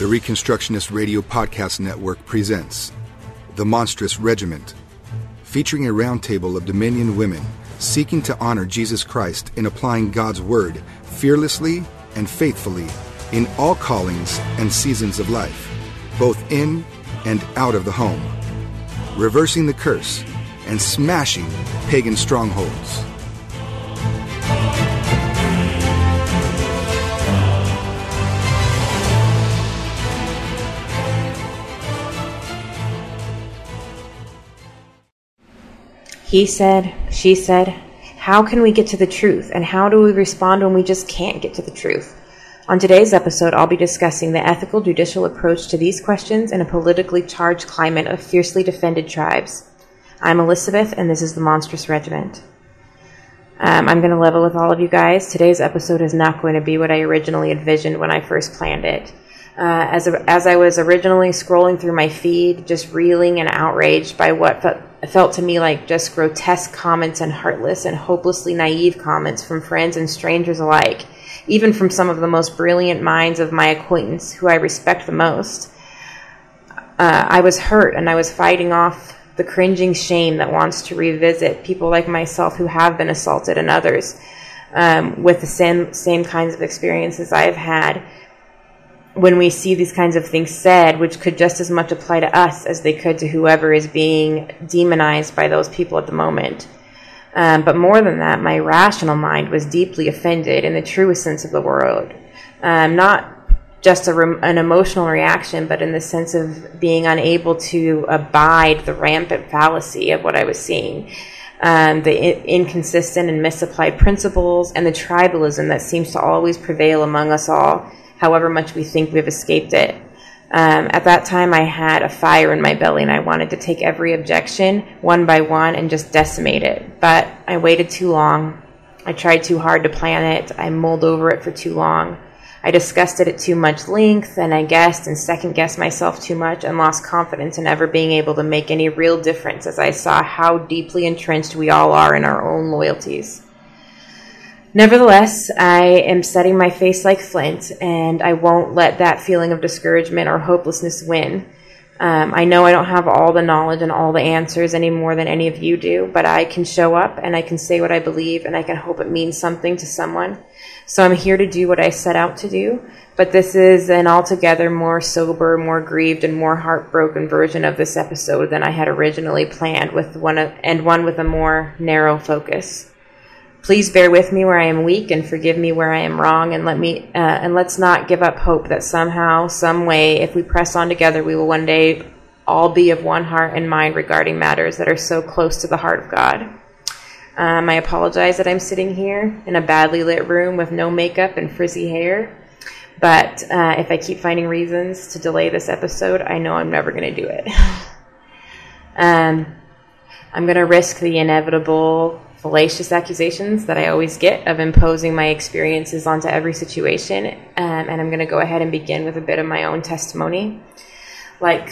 The Reconstructionist Radio Podcast Network presents The Monstrous Regiment, featuring a roundtable of Dominion women seeking to honor Jesus Christ in applying God's Word fearlessly and faithfully in all callings and seasons of life, both in and out of the home, reversing the curse and smashing pagan strongholds. He said, she said, how can we get to the truth? And how do we respond when we just can't get to the truth? On today's episode, I'll be discussing the ethical judicial approach to these questions in a politically charged climate of fiercely defended tribes. I'm Elisabeth, and this is the Monstrous Regiment. Um, I'm going to level with all of you guys. Today's episode is not going to be what I originally envisioned when I first planned it. Uh, as, a, as I was originally scrolling through my feed, just reeling and outraged by what fe- felt to me like just grotesque comments and heartless and hopelessly naive comments from friends and strangers alike, even from some of the most brilliant minds of my acquaintance who I respect the most. Uh, I was hurt and I was fighting off the cringing shame that wants to revisit people like myself who have been assaulted and others um, with the same, same kinds of experiences I've had when we see these kinds of things said, which could just as much apply to us as they could to whoever is being demonized by those people at the moment. Um, but more than that, my rational mind was deeply offended in the truest sense of the word. Um, not just re- an emotional reaction, but in the sense of being unable to abide the rampant fallacy of what I was seeing. Um, the I- inconsistent and misapplied principles, and the tribalism that seems to always prevail among us all however much we think we've escaped it. Um, at that time, I had a fire in my belly and I wanted to take every objection one by one and just decimate it. But I waited too long. I tried too hard to plan it. I mulled over it for too long. I discussed it at too much length and I guessed and second guessed myself too much and lost confidence in ever being able to make any real difference as I saw how deeply entrenched we all are in our own loyalties. Nevertheless, I am setting my face like flint, and I won't let that feeling of discouragement or hopelessness win. Um, I know I don't have all the knowledge and all the answers any more than any of you do, but I can show up and I can say what I believe, and I can hope it means something to someone. So I'm here to do what I set out to do, but this is an altogether more sober, more grieved, and more heartbroken version of this episode than I had originally planned, with one of, and one with a more narrow focus. Please bear with me where I am weak and forgive me where I am wrong and let me uh, and let's not give up hope that somehow, some way, if we press on together, we will one day all be of one heart and mind regarding matters that are so close to the heart of God. Um, I apologize that I'm sitting here in a badly lit room with no makeup and frizzy hair. But uh, if I keep finding reasons to delay this episode, I know I'm never going to do it. um, I'm going to risk the inevitable fallacious accusations that I always get of imposing my experiences onto every situation. Um, and I'm going to go ahead and begin with a bit of my own testimony. Like,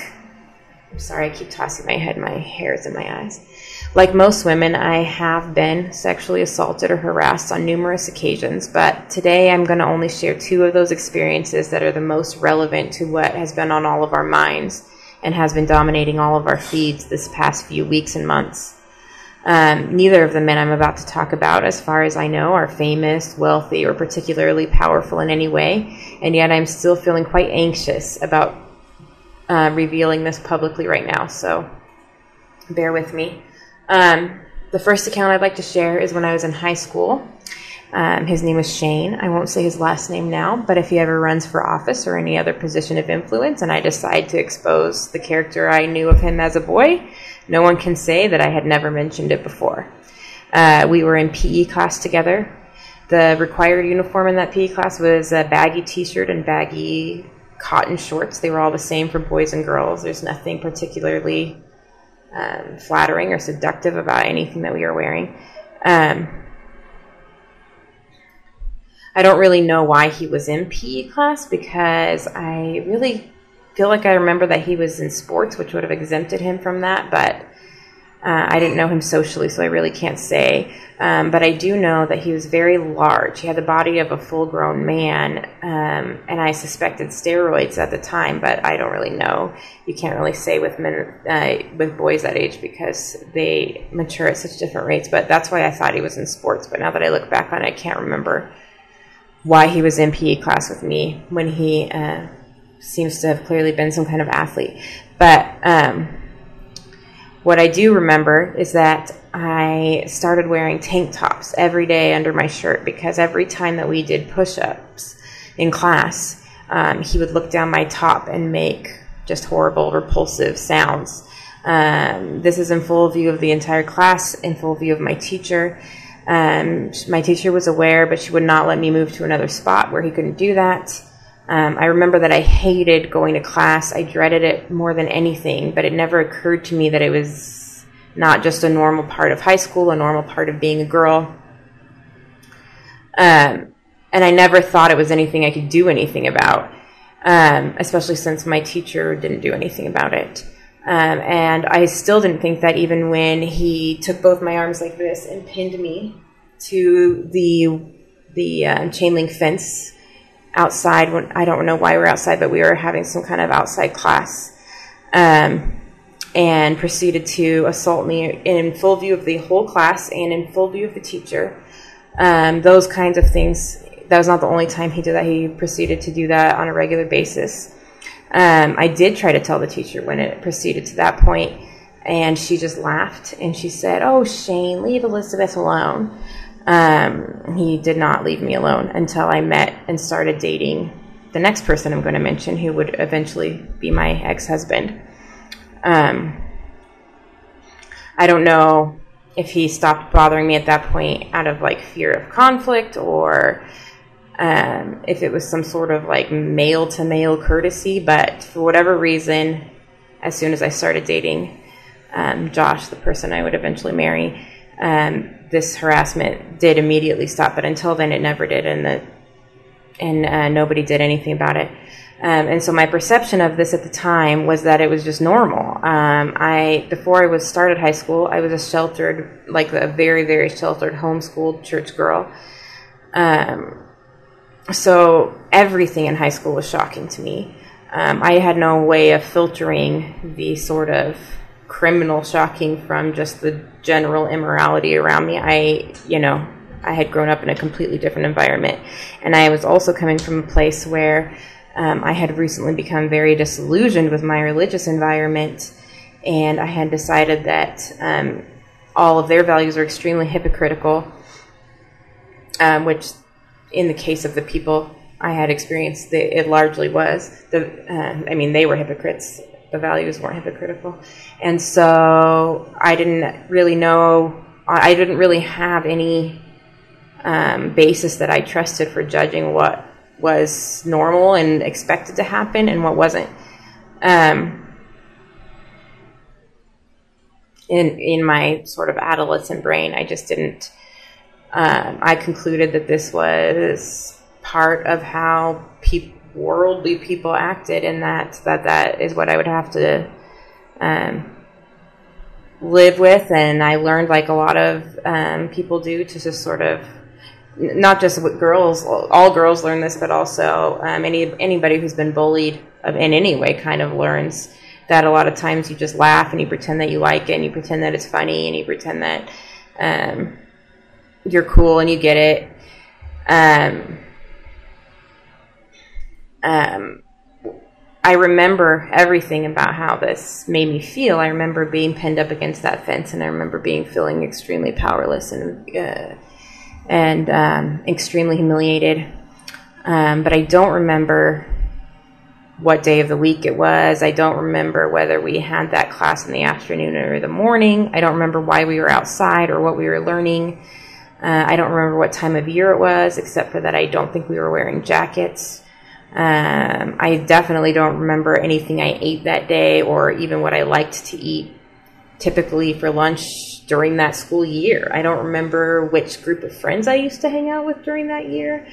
I'm sorry, I keep tossing my head, my hair is in my eyes. Like most women, I have been sexually assaulted or harassed on numerous occasions, but today I'm going to only share two of those experiences that are the most relevant to what has been on all of our minds and has been dominating all of our feeds this past few weeks and months. Um, neither of the men I'm about to talk about, as far as I know, are famous, wealthy, or particularly powerful in any way, and yet I'm still feeling quite anxious about uh, revealing this publicly right now, so bear with me. Um, the first account I'd like to share is when I was in high school. Um, his name was Shane. I won't say his last name now, but if he ever runs for office or any other position of influence and I decide to expose the character I knew of him as a boy, no one can say that I had never mentioned it before. Uh, we were in PE class together. The required uniform in that PE class was a baggy t shirt and baggy cotton shorts. They were all the same for boys and girls. There's nothing particularly um, flattering or seductive about anything that we were wearing. Um, I don't really know why he was in PE class because I really feel like I remember that he was in sports, which would have exempted him from that. But Uh, I didn't know him socially, so I really can't say. Um, but I do know that he was very large. He had the body of a full grown man, um, and I suspected steroids at the time, but I don't really know. You can't really say with men, uh, with boys that age because they mature at such different rates. But that's why I thought he was in sports. But now that I look back on it, I can't remember why he was in PE class with me when he uh, seems to have clearly been some kind of athlete. But um, what I do remember is that I started wearing tank tops every day under my shirt because every time that we did push ups in class, um, he would look down my top and make just horrible, repulsive sounds. Um, this is in full view of the entire class, in full view of my teacher. Um, my teacher was aware, but she would not let me move to another spot where he couldn't do that. Um, I remember that I hated going to class. I dreaded it more than anything, but it never occurred to me that it was not just a normal part of high school, a normal part of being a girl. Um, and I never thought it was anything I could do anything about, um, especially since my teacher didn't do anything about it. Um, and I still didn't think that even when he took both my arms like this and pinned me to the the uh, chain link fence outside I don't know why we are outside, but we were having some kind of outside class. Um, and proceeded to assault me in full view of the whole class and in full view of the teacher. Um, those kinds of things. That was not the only time he did that. He proceeded to do that on a regular basis. Um, I did try to tell the teacher when it proceeded to that point, and she just laughed and she said, "Oh, Shane, leave Elisabeth alone." Um, he did not leave me alone until I met and started dating the next person I'm going to mention, who would eventually be my ex husband. Um, I don't know if he stopped bothering me at that point out of like fear of conflict or um, if it was some sort of like male to male courtesy, but for whatever reason, as soon as I started dating um, Josh, the person I would eventually marry, um, this harassment did immediately stop. But until then, it never did, and the and uh, nobody did anything about it. Um, and so my perception of this at the time was that it was just normal. Um, I before I was started high school, I was a sheltered, like a very very sheltered homeschooled church girl. Um, so everything in high school was shocking to me. Um, I had no way of filtering the sort of criminal shocking from just the general immorality around me. I, you know, I had grown up in a completely different environment. And I was also coming from a place where um, I had recently become very disillusioned with my religious environment. And I had decided that um, all of their values are extremely hypocritical, um, which, in the case of the people I had experienced, it largely was. The, uh, I mean, they were hypocrites the values weren't hypocritical. And so I didn't really know, I didn't really have any um, basis that I trusted for judging what was normal and expected to happen and what wasn't. Um, in in my sort of adolescent brain, I just didn't. Um, I concluded that this was part of how people worldly people acted, and that that that is what I would have to um, live with. And I learned, like a lot of um, people do, to just sort of not just with girls, all girls learn this, but also um, any anybody who's been bullied in any way kind of learns that a lot of times you just laugh and you pretend that you like it and you pretend that it's funny and you pretend that um, you're cool and you get it. Um, I remember everything about how this made me feel. I remember being pinned up against that fence, and I remember being feeling extremely powerless and uh, and um, extremely humiliated. Um, but I don't remember what day of the week it was. I don't remember whether we had that class in the afternoon or the morning. I don't remember why we were outside or what we were learning. Uh, I don't remember what time of year it was, except for that I don't think we were wearing jackets. Um, I definitely don't remember anything I ate that day or even what I liked to eat typically for lunch during that school year. I don't remember which group of friends I used to hang out with during that year.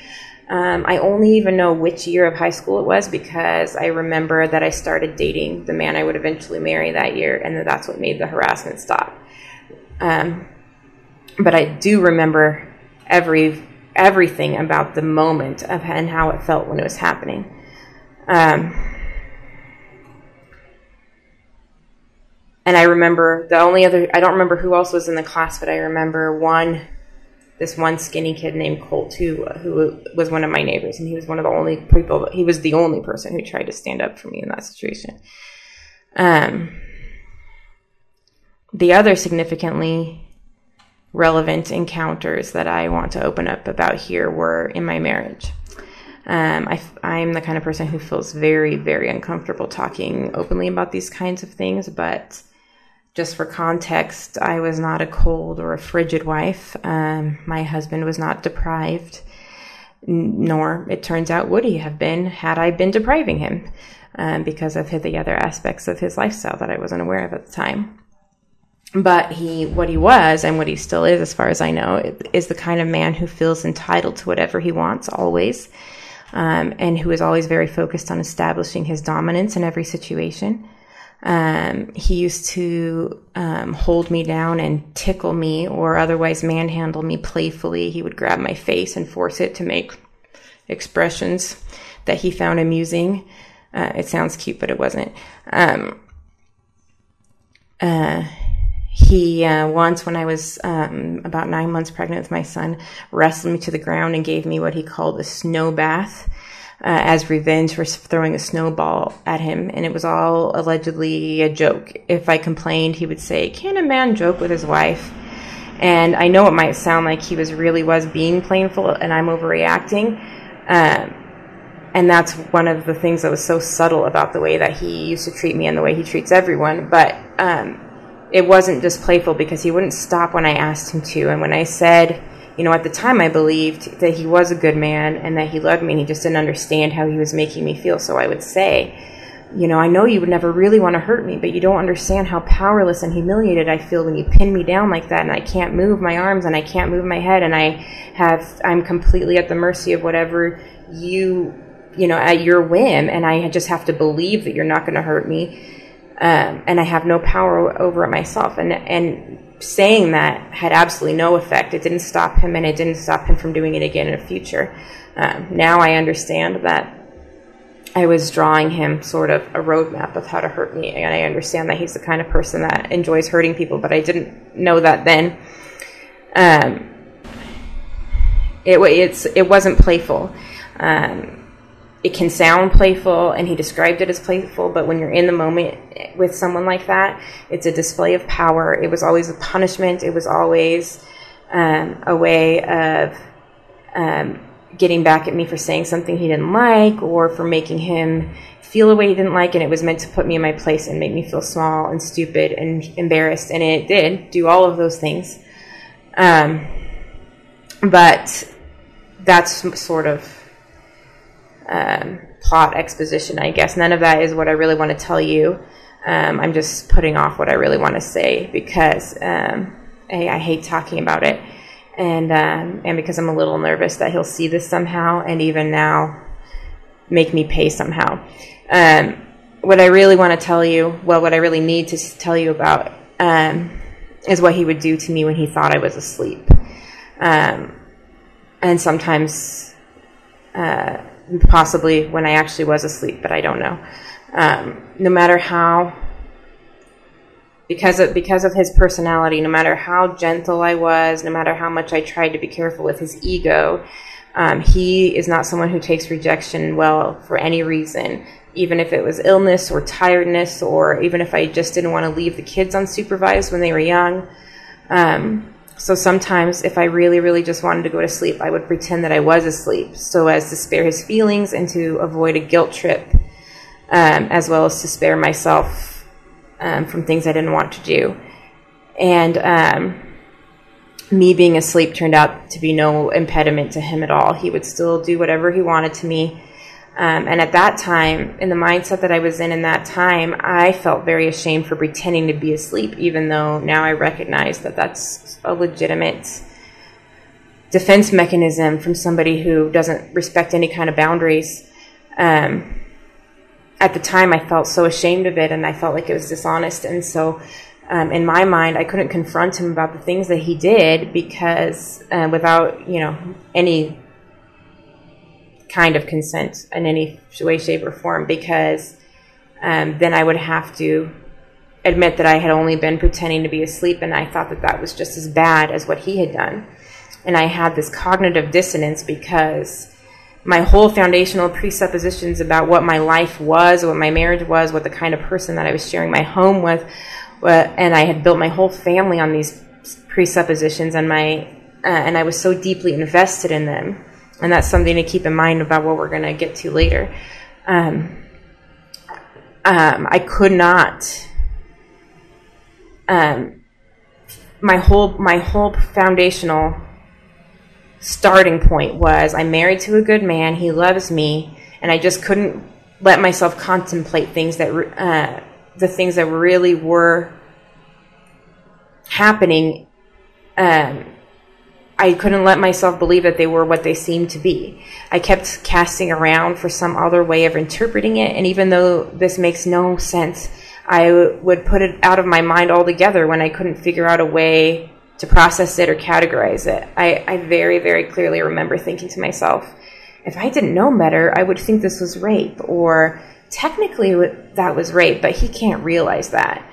Um, I only even know which year of high school it was because I remember that I started dating the man I would eventually marry that year, and that that's what made the harassment stop. Um, but I do remember every everything about the moment of and how it felt when it was happening. Um, and I remember the only other I don't remember who else was in the class, but I remember one this one skinny kid named Colt who who was one of my neighbors, and he was one of the only people. He was the only person who tried to stand up for me in that situation. Um, the other significantly relevant encounters that I want to open up about here were in my marriage. Um, I, I'm the kind of person who feels very, very uncomfortable talking openly about these kinds of things, but just for context, I was not a cold or a frigid wife. Um, my husband was not deprived, nor, it turns out, would he have been had I been depriving him um, because of the other aspects of his lifestyle that I wasn't aware of at the time but he what he was and what he still is as far as i know is the kind of man who feels entitled to whatever he wants always um, and who is always very focused on establishing his dominance in every situation. Um, he used to um, hold me down and tickle me or otherwise manhandle me playfully. He would grab my face and force it to make expressions that he found amusing. Uh, it sounds cute but it wasn't. Um, uh, he uh, once, when I was um, about nine months pregnant with my son, wrestled me to the ground and gave me what he called a snow bath uh, as revenge for throwing a snowball at him. And it was all allegedly a joke. If I complained, he would say, "Can a man joke with his wife?" And I know it might sound like he was really was being playful, and I'm overreacting. Um, and that's one of the things that was so subtle about the way that he used to treat me and the way he treats everyone. But um, it wasn't just playful because he wouldn't stop when I asked him to. And when I said, you know, at the time I believed that he was a good man and that he loved me and he just didn't understand how he was making me feel. So I would say, you know, I know you would never really want to hurt me, but you don't understand how powerless and humiliated I feel when you pin me down like that and I can't move my arms and I can't move my head and I have, I'm completely at the mercy of whatever you, you know, at your whim and I just have to believe that you're not going to hurt me um, and I have no power over it myself. And and saying that had absolutely no effect. It didn't stop him, and it didn't stop him from doing it again in the future. Um, now I understand that I was drawing him sort of a roadmap of how to hurt me, and I understand that he's the kind of person that enjoys hurting people. But I didn't know that then. Um, it it's it wasn't playful. Um, it can sound playful and he described it as playful but when you're in the moment with someone like that it's a display of power. It was always a punishment. It was always um, a way of um, getting back at me for saying something he didn't like or for making him feel a way he didn't like and it was meant to put me in my place and make me feel small and stupid and embarrassed and it did do all of those things. Um, but that's sort of um, plot exposition, I guess. None of that is what I really want to tell you. Um, I'm just putting off what I really want to say because um, I hate talking about it, and um, and because I'm a little nervous that he'll see this somehow, and even now make me pay somehow. Um, what I really want to tell you, well, what I really need to tell you about, um, is what he would do to me when he thought I was asleep, and sometimes. Uh, possibly when I actually was asleep, but I don't know. Um, no matter how, because of, because of his personality, no matter how gentle I was, no matter how much I tried to be careful with his ego, um, he is not someone who takes rejection well for any reason, even if it was illness or tiredness, or even if I just didn't want to leave the kids unsupervised when they were young. Um, so sometimes, if I really, really just wanted to go to sleep, I would pretend that I was asleep so as to spare his feelings and to avoid a guilt trip, um, as well as to spare myself um, from things I didn't want to do. And um, me being asleep turned out to be no impediment to him at all. He would still do whatever he wanted to me. Um, and at that time, in the mindset that I was in in that time, I felt very ashamed for pretending to be asleep, even though now I recognize that that's a legitimate defense mechanism from somebody who doesn't respect any kind of boundaries. Um, at the time, I felt so ashamed of it, and I felt like it was dishonest. And so, um, in my mind, I couldn't confront him about the things that he did because uh, without, you know, any kind of consent in any way, shape, or form, because um, then I would have to admit that I had only been pretending to be asleep, and I thought that that was just as bad as what he had done. And I had this cognitive dissonance because my whole foundational presuppositions about what my life was, what my marriage was, what the kind of person that I was sharing my home with, and I had built my whole family on these presuppositions, and my uh, and I was so deeply invested in them, and that's something to keep in mind about what we're going to get to later. Um, um, I could not. Um, my whole my whole foundational starting point was I'm married to a good man, he loves me, and I just couldn't let myself contemplate things that uh, the things that really were happening. Um, I couldn't let myself believe that they were what they seemed to be. I kept casting around for some other way of interpreting it, and even though this makes no sense, I would put it out of my mind altogether when I couldn't figure out a way to process it or categorize it. I, I very, very clearly remember thinking to myself, if I didn't know better, I would think this was rape, or technically that was rape, but he can't realize that.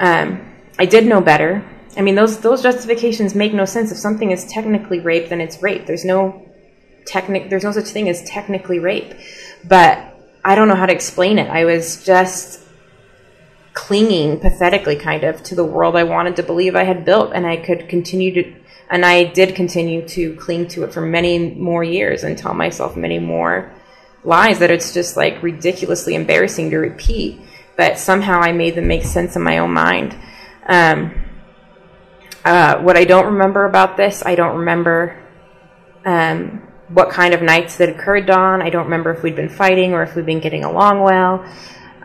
Um, I did know better. I mean, those those justifications make no sense. If something is technically rape, then it's rape. There's no technic. There's no such thing as technically rape. But I don't know how to explain it. I was just clinging pathetically kind of to the world I wanted to believe I had built and I could continue to and I did continue to cling to it for many more years and tell myself many more lies that it's just like ridiculously embarrassing to repeat but somehow I made them make sense in my own mind um, uh, what I don't remember about this I don't remember um, what kind of nights that occurred on I don't remember if we'd been fighting or if we'd been getting along well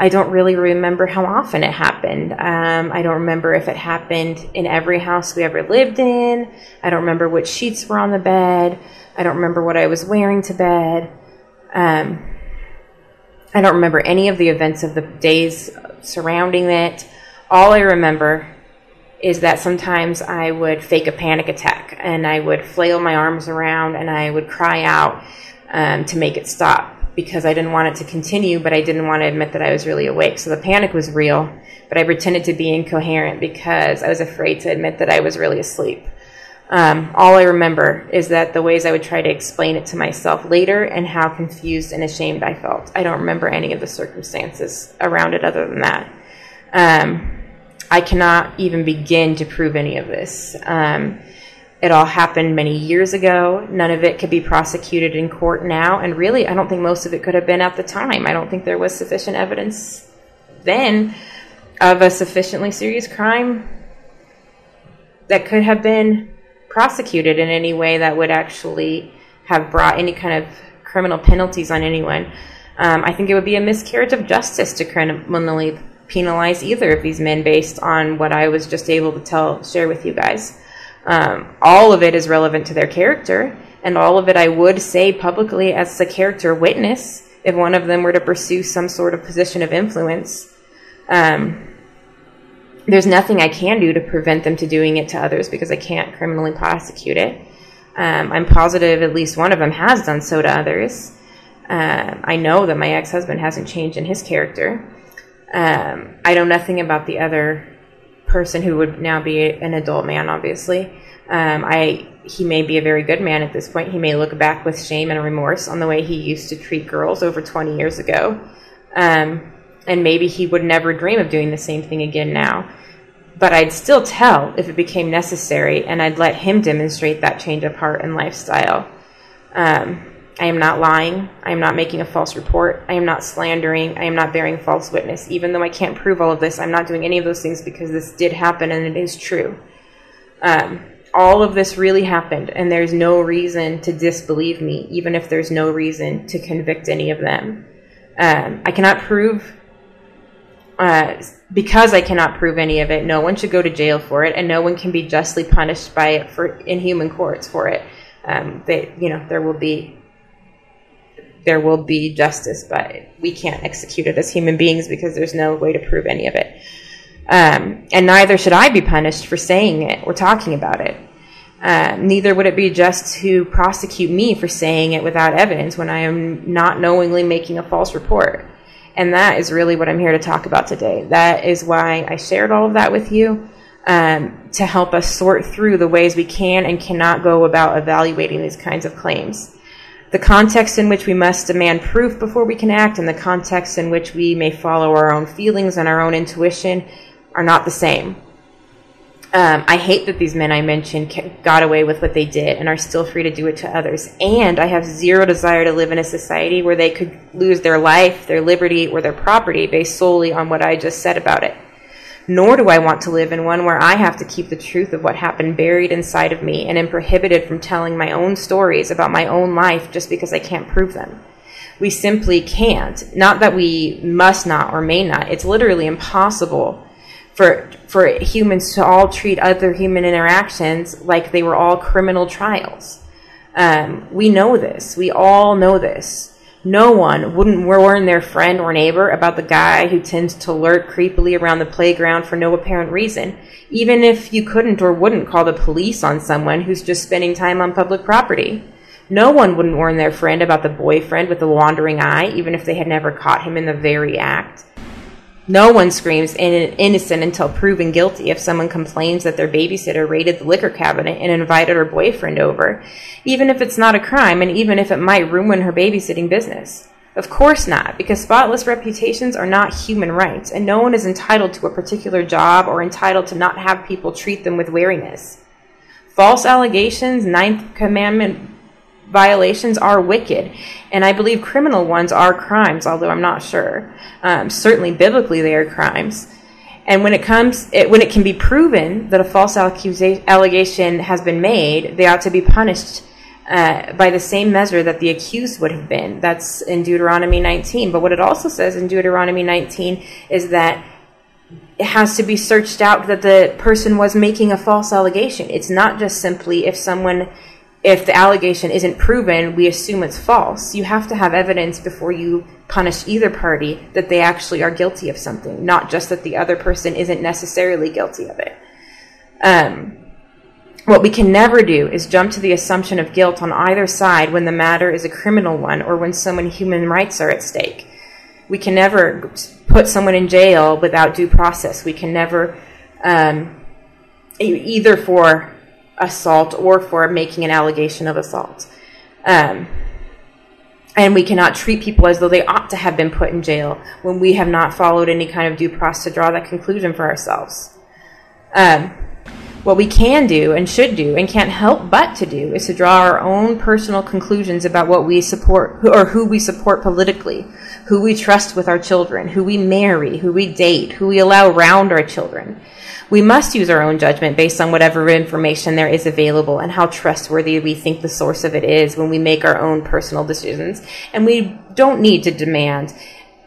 I don't really remember how often it happened. Um, I don't remember if it happened in every house we ever lived in. I don't remember which sheets were on the bed. I don't remember what I was wearing to bed. Um, I don't remember any of the events of the days surrounding it. All I remember is that sometimes I would fake a panic attack and I would flail my arms around and I would cry out um, to make it stop because I didn't want it to continue, but I didn't want to admit that I was really awake. So the panic was real, but I pretended to be incoherent because I was afraid to admit that I was really asleep. Um, all I remember is that the ways I would try to explain it to myself later and how confused and ashamed I felt. I don't remember any of the circumstances around it other than that. Um, I cannot even begin to prove any of this. Um, it all happened many years ago. None of it could be prosecuted in court now. And really, I don't think most of it could have been at the time. I don't think there was sufficient evidence then of a sufficiently serious crime that could have been prosecuted in any way that would actually have brought any kind of criminal penalties on anyone. Um, I think it would be a miscarriage of justice to criminally penalize either of these men based on what I was just able to tell, share with you guys. Um, all of it is relevant to their character, and all of it I would say publicly as a character witness if one of them were to pursue some sort of position of influence. Um, there's nothing I can do to prevent them to doing it to others because I can't criminally prosecute it. Um, I'm positive at least one of them has done so to others. Uh, I know that my ex-husband hasn't changed in his character. Um, I know nothing about the other person who would now be an adult man, obviously. Um, I he may be a very good man at this point. He may look back with shame and remorse on the way he used to treat girls over 20 years ago. Um, and maybe he would never dream of doing the same thing again now. But I'd still tell if it became necessary, and I'd let him demonstrate that change of heart and lifestyle. Um, I am not lying. I am not making a false report. I am not slandering. I am not bearing false witness. Even though I can't prove all of this, I'm not doing any of those things because this did happen and it is true. Um, all of this really happened, and there's no reason to disbelieve me, even if there's no reason to convict any of them. Um, I cannot prove, uh, because I cannot prove any of it, no one should go to jail for it, and no one can be justly punished by it for in human courts for it. Um, they, you know, there will be there will be justice, but we can't execute it as human beings because there's no way to prove any of it. Um, and neither should I be punished for saying it or talking about it. Uh, neither would it be just to prosecute me for saying it without evidence when I am not knowingly making a false report. And that is really what I'm here to talk about today. That is why I shared all of that with you um, to help us sort through the ways we can and cannot go about evaluating these kinds of claims. The context in which we must demand proof before we can act and the context in which we may follow our own feelings and our own intuition are not the same. Um, I hate that these men I mentioned got away with what they did and are still free to do it to others. And I have zero desire to live in a society where they could lose their life, their liberty, or their property based solely on what I just said about it. Nor do I want to live in one where I have to keep the truth of what happened buried inside of me and am prohibited from telling my own stories about my own life just because I can't prove them. We simply can't. Not that we must not or may not. It's literally impossible for for humans to all treat other human interactions like they were all criminal trials. Um, we know this. We all know this. No one wouldn't warn their friend or neighbor about the guy who tends to lurk creepily around the playground for no apparent reason, even if you couldn't or wouldn't call the police on someone who's just spending time on public property. No one wouldn't warn their friend about the boyfriend with the wandering eye, even if they had never caught him in the very act. No one screams innocent until proven guilty if someone complains that their babysitter raided the liquor cabinet and invited her boyfriend over, even if it's not a crime and even if it might ruin her babysitting business. Of course not, because spotless reputations are not human rights, and no one is entitled to a particular job or entitled to not have people treat them with wariness. False allegations, Ninth Commandment violations are wicked, and I believe criminal ones are crimes, although I'm not sure. Um, certainly, biblically, they are crimes. And when it comes, it, when it can be proven that a false accusa- allegation has been made, they ought to be punished uh, by the same measure that the accused would have been. That's in Deuteronomy 19. But what it also says in Deuteronomy 19 is that it has to be searched out that the person was making a false allegation. It's not just simply if someone if the allegation isn't proven, we assume it's false. You have to have evidence before you punish either party that they actually are guilty of something, not just that the other person isn't necessarily guilty of it. Um, what we can never do is jump to the assumption of guilt on either side when the matter is a criminal one or when someone's human rights are at stake. We can never put someone in jail without due process. We can never, um, either for assault or for making an allegation of assault. Um, and we cannot treat people as though they ought to have been put in jail when we have not followed any kind of due process to draw that conclusion for ourselves. Um, what we can do and should do and can't help but to do is to draw our own personal conclusions about what we support or who we support politically, who we trust with our children, who we marry, who we date, who we allow around our children. We must use our own judgment based on whatever information there is available and how trustworthy we think the source of it is when we make our own personal decisions. And we don't need to demand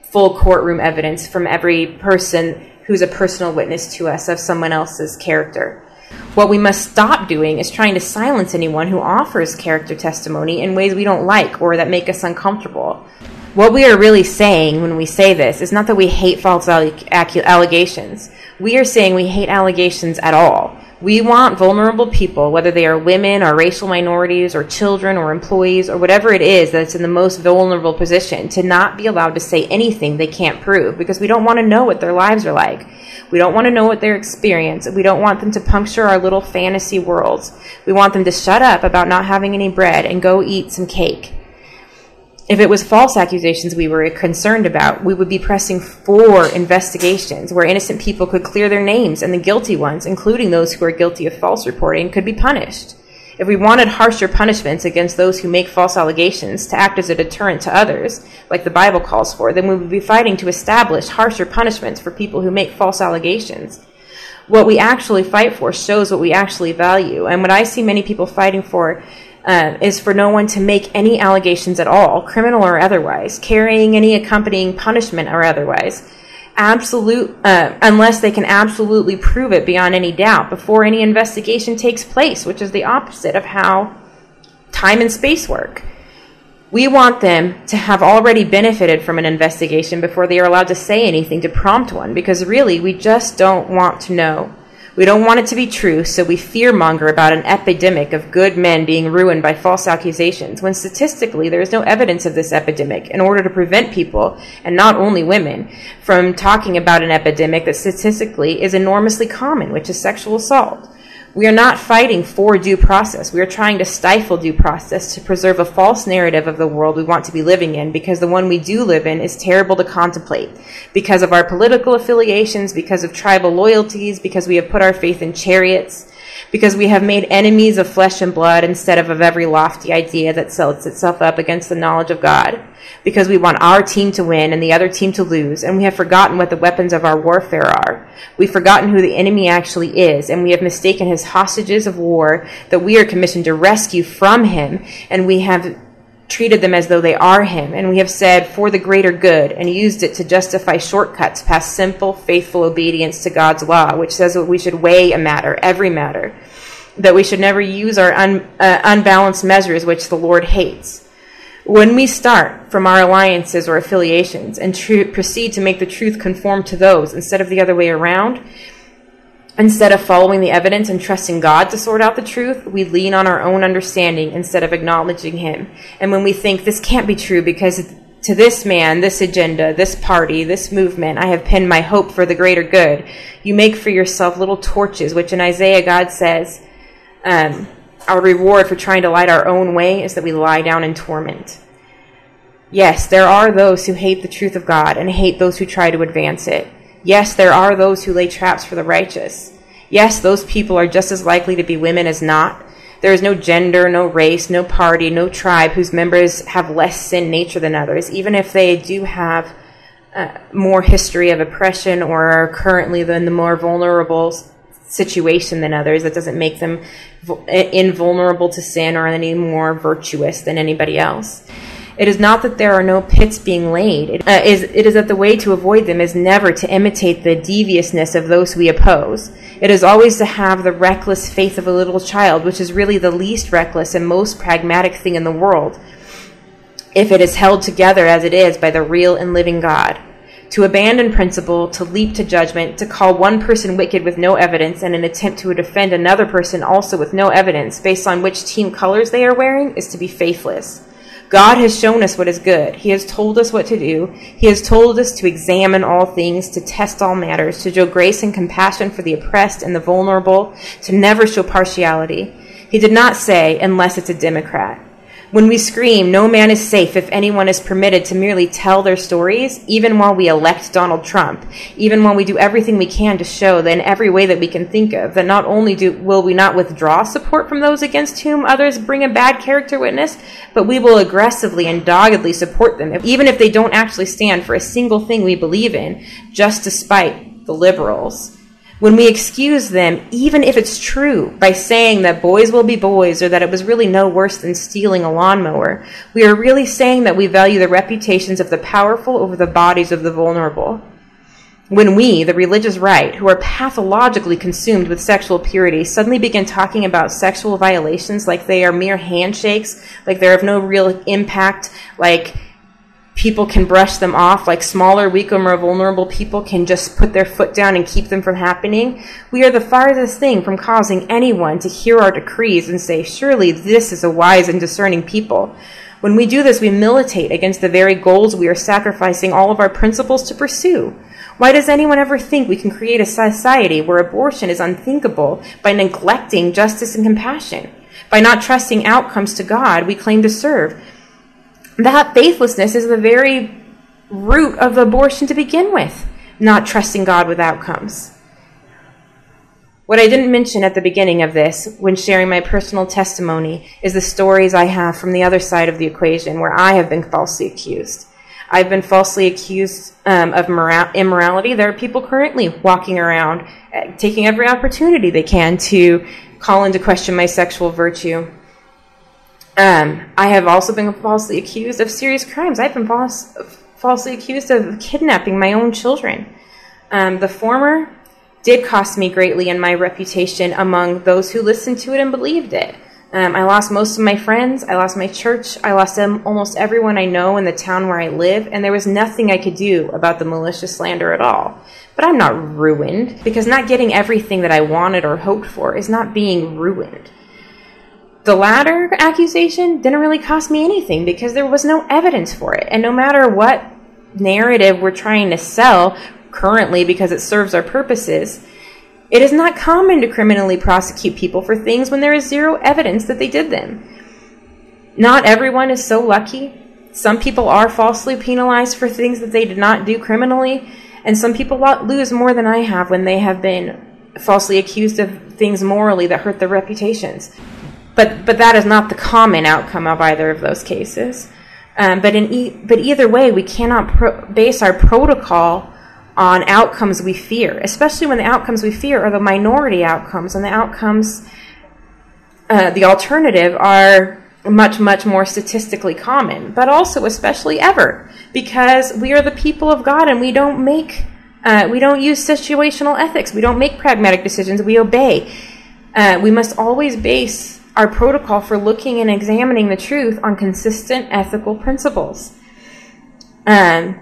full courtroom evidence from every person who's a personal witness to us of someone else's character. What we must stop doing is trying to silence anyone who offers character testimony in ways we don't like or that make us uncomfortable. What we are really saying when we say this is not that we hate false allegations. We are saying we hate allegations at all. We want vulnerable people, whether they are women or racial minorities or children or employees or whatever it is that's in the most vulnerable position, to not be allowed to say anything they can't prove because we don't want to know what their lives are like. We don't want to know what their experience. We don't want them to puncture our little fantasy worlds. We want them to shut up about not having any bread and go eat some cake. If it was false accusations we were concerned about, we would be pressing for investigations where innocent people could clear their names and the guilty ones, including those who are guilty of false reporting, could be punished. If we wanted harsher punishments against those who make false allegations to act as a deterrent to others, like the Bible calls for, then we would be fighting to establish harsher punishments for people who make false allegations. What we actually fight for shows what we actually value. And what I see many people fighting for uh, is for no one to make any allegations at all, criminal or otherwise, carrying any accompanying punishment or otherwise, absolute uh, unless they can absolutely prove it beyond any doubt before any investigation takes place, which is the opposite of how time and space work. We want them to have already benefited from an investigation before they are allowed to say anything to prompt one, because really, we just don't want to know. We don't want it to be true, so we fearmonger about an epidemic of good men being ruined by false accusations, when statistically there is no evidence of this epidemic, in order to prevent people, and not only women, from talking about an epidemic that statistically is enormously common, which is sexual assault. We are not fighting for due process. We are trying to stifle due process to preserve a false narrative of the world we want to be living in because the one we do live in is terrible to contemplate. Because of our political affiliations, because of tribal loyalties, because we have put our faith in chariots, because we have made enemies of flesh and blood instead of of every lofty idea that sets itself up against the knowledge of God, because we want our team to win and the other team to lose, and we have forgotten what the weapons of our warfare are. We've forgotten who the enemy actually is, and we have mistaken his hostages of war that we are commissioned to rescue from him, and we have treated them as though they are him, and we have said for the greater good, and used it to justify shortcuts past simple, faithful obedience to God's law, which says that we should weigh a matter, every matter, that we should never use our un, uh, unbalanced measures, which the Lord hates. When we start from our alliances or affiliations and tr- proceed to make the truth conform to those instead of the other way around, Instead of following the evidence and trusting God to sort out the truth, we lean on our own understanding instead of acknowledging Him. And when we think this can't be true because to this man, this agenda, this party, this movement, I have pinned my hope for the greater good, you make for yourself little torches, which in Isaiah God says, um, our reward for trying to light our own way is that we lie down in torment. Yes, there are those who hate the truth of God and hate those who try to advance it. Yes, there are those who lay traps for the righteous. Yes, those people are just as likely to be women as not. There is no gender, no race, no party, no tribe whose members have less sin nature than others, even if they do have uh, more history of oppression or are currently in the more vulnerable situation than others. That doesn't make them invulnerable to sin or any more virtuous than anybody else. It is not that there are no pits being laid. It, uh, is, it is that the way to avoid them is never to imitate the deviousness of those we oppose. It is always to have the reckless faith of a little child, which is really the least reckless and most pragmatic thing in the world, if it is held together as it is by the real and living God. To abandon principle, to leap to judgment, to call one person wicked with no evidence, and an attempt to defend another person also with no evidence based on which team colors they are wearing is to be faithless. God has shown us what is good. He has told us what to do. He has told us to examine all things, to test all matters, to show grace and compassion for the oppressed and the vulnerable, to never show partiality. He did not say, unless it's a Democrat. When we scream, no man is safe if anyone is permitted to merely tell their stories, even while we elect Donald Trump, even while we do everything we can to show that in every way that we can think of, that not only do, will we not withdraw support from those against whom others bring a bad character witness, but we will aggressively and doggedly support them, even if they don't actually stand for a single thing we believe in, just to spite the liberals when we excuse them, even if it's true, by saying that boys will be boys or that it was really no worse than stealing a lawnmower, we are really saying that we value the reputations of the powerful over the bodies of the vulnerable. When we, the religious right, who are pathologically consumed with sexual purity, suddenly begin talking about sexual violations like they are mere handshakes, like they're of no real impact, like people can brush them off, like smaller, weaker, more vulnerable people can just put their foot down and keep them from happening. We are the farthest thing from causing anyone to hear our decrees and say, surely this is a wise and discerning people. When we do this, we militate against the very goals we are sacrificing all of our principles to pursue. Why does anyone ever think we can create a society where abortion is unthinkable by neglecting justice and compassion? By not trusting outcomes to God we claim to serve, that faithlessness is the very root of abortion to begin with, not trusting God with outcomes. What I didn't mention at the beginning of this, when sharing my personal testimony, is the stories I have from the other side of the equation where I have been falsely accused. I've been falsely accused um, of immorality. There are people currently walking around uh, taking every opportunity they can to call into question my sexual virtue. Um, I have also been falsely accused of serious crimes. I've been false, falsely accused of kidnapping my own children. Um, the former did cost me greatly in my reputation among those who listened to it and believed it. Um, I lost most of my friends. I lost my church. I lost almost everyone I know in the town where I live, and there was nothing I could do about the malicious slander at all. But I'm not ruined because not getting everything that I wanted or hoped for is not being ruined. The latter accusation didn't really cost me anything because there was no evidence for it. And no matter what narrative we're trying to sell currently because it serves our purposes, it is not common to criminally prosecute people for things when there is zero evidence that they did them. Not everyone is so lucky. Some people are falsely penalized for things that they did not do criminally, and some people lose more than I have when they have been falsely accused of things morally that hurt their reputations. But but that is not the common outcome of either of those cases. Um, but in e- but either way, we cannot pro- base our protocol on outcomes we fear, especially when the outcomes we fear are the minority outcomes, and the outcomes, uh, the alternative, are much, much more statistically common, but also especially ever, because we are the people of God and we don't make, uh, we don't use situational ethics, we don't make pragmatic decisions, we obey. Uh, we must always base our protocol for looking and examining the truth on consistent ethical principles. Um,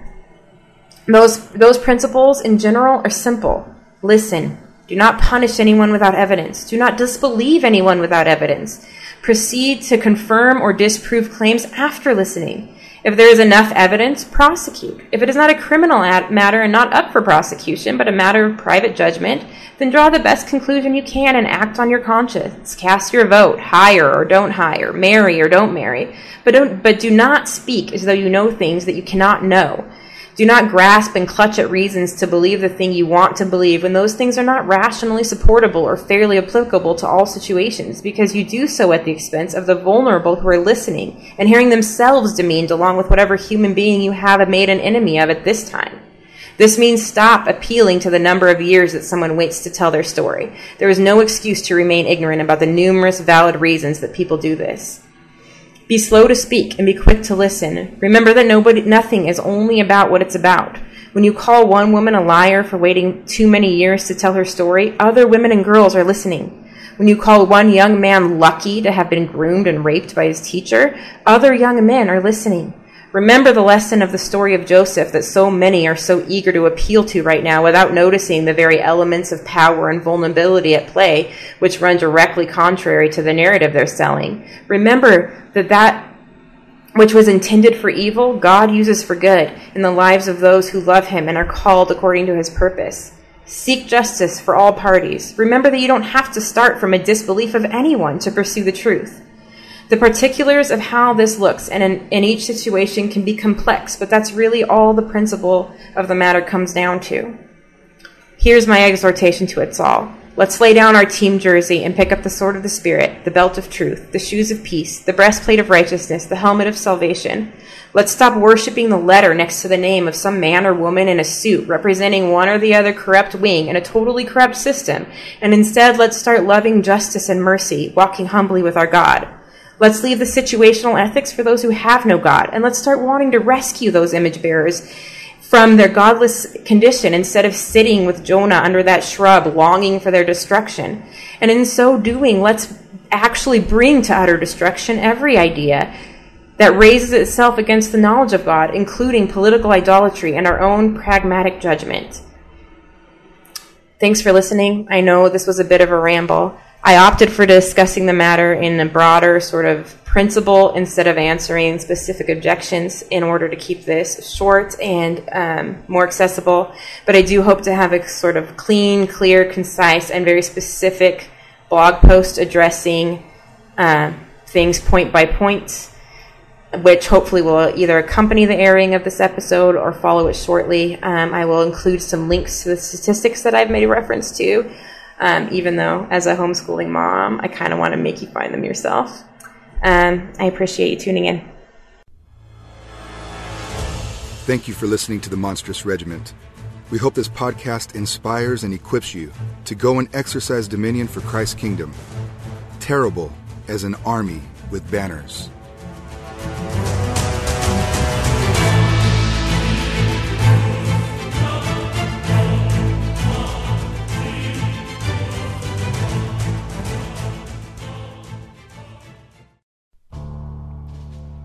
those, those principles in general are simple. Listen. Do not punish anyone without evidence. Do not disbelieve anyone without evidence. Proceed to confirm or disprove claims after listening. If there is enough evidence, prosecute. If it is not a criminal matter and not up for prosecution, but a matter of private judgment, then draw the best conclusion you can and act on your conscience. Cast your vote, hire or don't hire, marry or don't marry, but don't, but do not speak as though you know things that you cannot know. Do not grasp and clutch at reasons to believe the thing you want to believe when those things are not rationally supportable or fairly applicable to all situations, because you do so at the expense of the vulnerable who are listening and hearing themselves demeaned along with whatever human being you have made an enemy of at this time. This means stop appealing to the number of years that someone waits to tell their story. There is no excuse to remain ignorant about the numerous valid reasons that people do this. Be slow to speak and be quick to listen. Remember that nobody, nothing is only about what it's about. When you call one woman a liar for waiting too many years to tell her story, other women and girls are listening. When you call one young man lucky to have been groomed and raped by his teacher, other young men are listening. Remember the lesson of the story of Joseph that so many are so eager to appeal to right now without noticing the very elements of power and vulnerability at play, which run directly contrary to the narrative they're selling. Remember that that which was intended for evil, God uses for good in the lives of those who love Him and are called according to His purpose. Seek justice for all parties. Remember that you don't have to start from a disbelief of anyone to pursue the truth. The particulars of how this looks and in, in, each situation can be complex, but that's really all the principle of the matter comes down to. Here's my exhortation to us all. Let's lay down our team jersey and pick up the sword of the Spirit, the belt of truth, the shoes of peace, the breastplate of righteousness, the helmet of salvation. Let's stop worshiping the letter next to the name of some man or woman in a suit representing one or the other corrupt wing in a totally corrupt system, and instead let's start loving justice and mercy, walking humbly with our God. Let's leave the situational ethics for those who have no God, and let's start wanting to rescue those image bearers from their godless condition instead of sitting with Jonah under that shrub, longing for their destruction. And in so doing, let's actually bring to utter destruction every idea that raises itself against the knowledge of God, including political idolatry and our own pragmatic judgment. Thanks for listening. I know this was a bit of a ramble. I opted for discussing the matter in a broader sort of principle instead of answering specific objections in order to keep this short and um, more accessible. But I do hope to have a sort of clean, clear, concise, and very specific blog post addressing uh, things point by point, which hopefully will either accompany the airing of this episode or follow it shortly. Um, I will include some links to the statistics that I've made reference to um, even though as a homeschooling mom, I kind of want to make you find them yourself. Um, I appreciate you tuning in. Thank you for listening to the Monstrous Regiment. We hope this podcast inspires and equips you to go and exercise dominion for Christ's kingdom, terrible as an army with banners.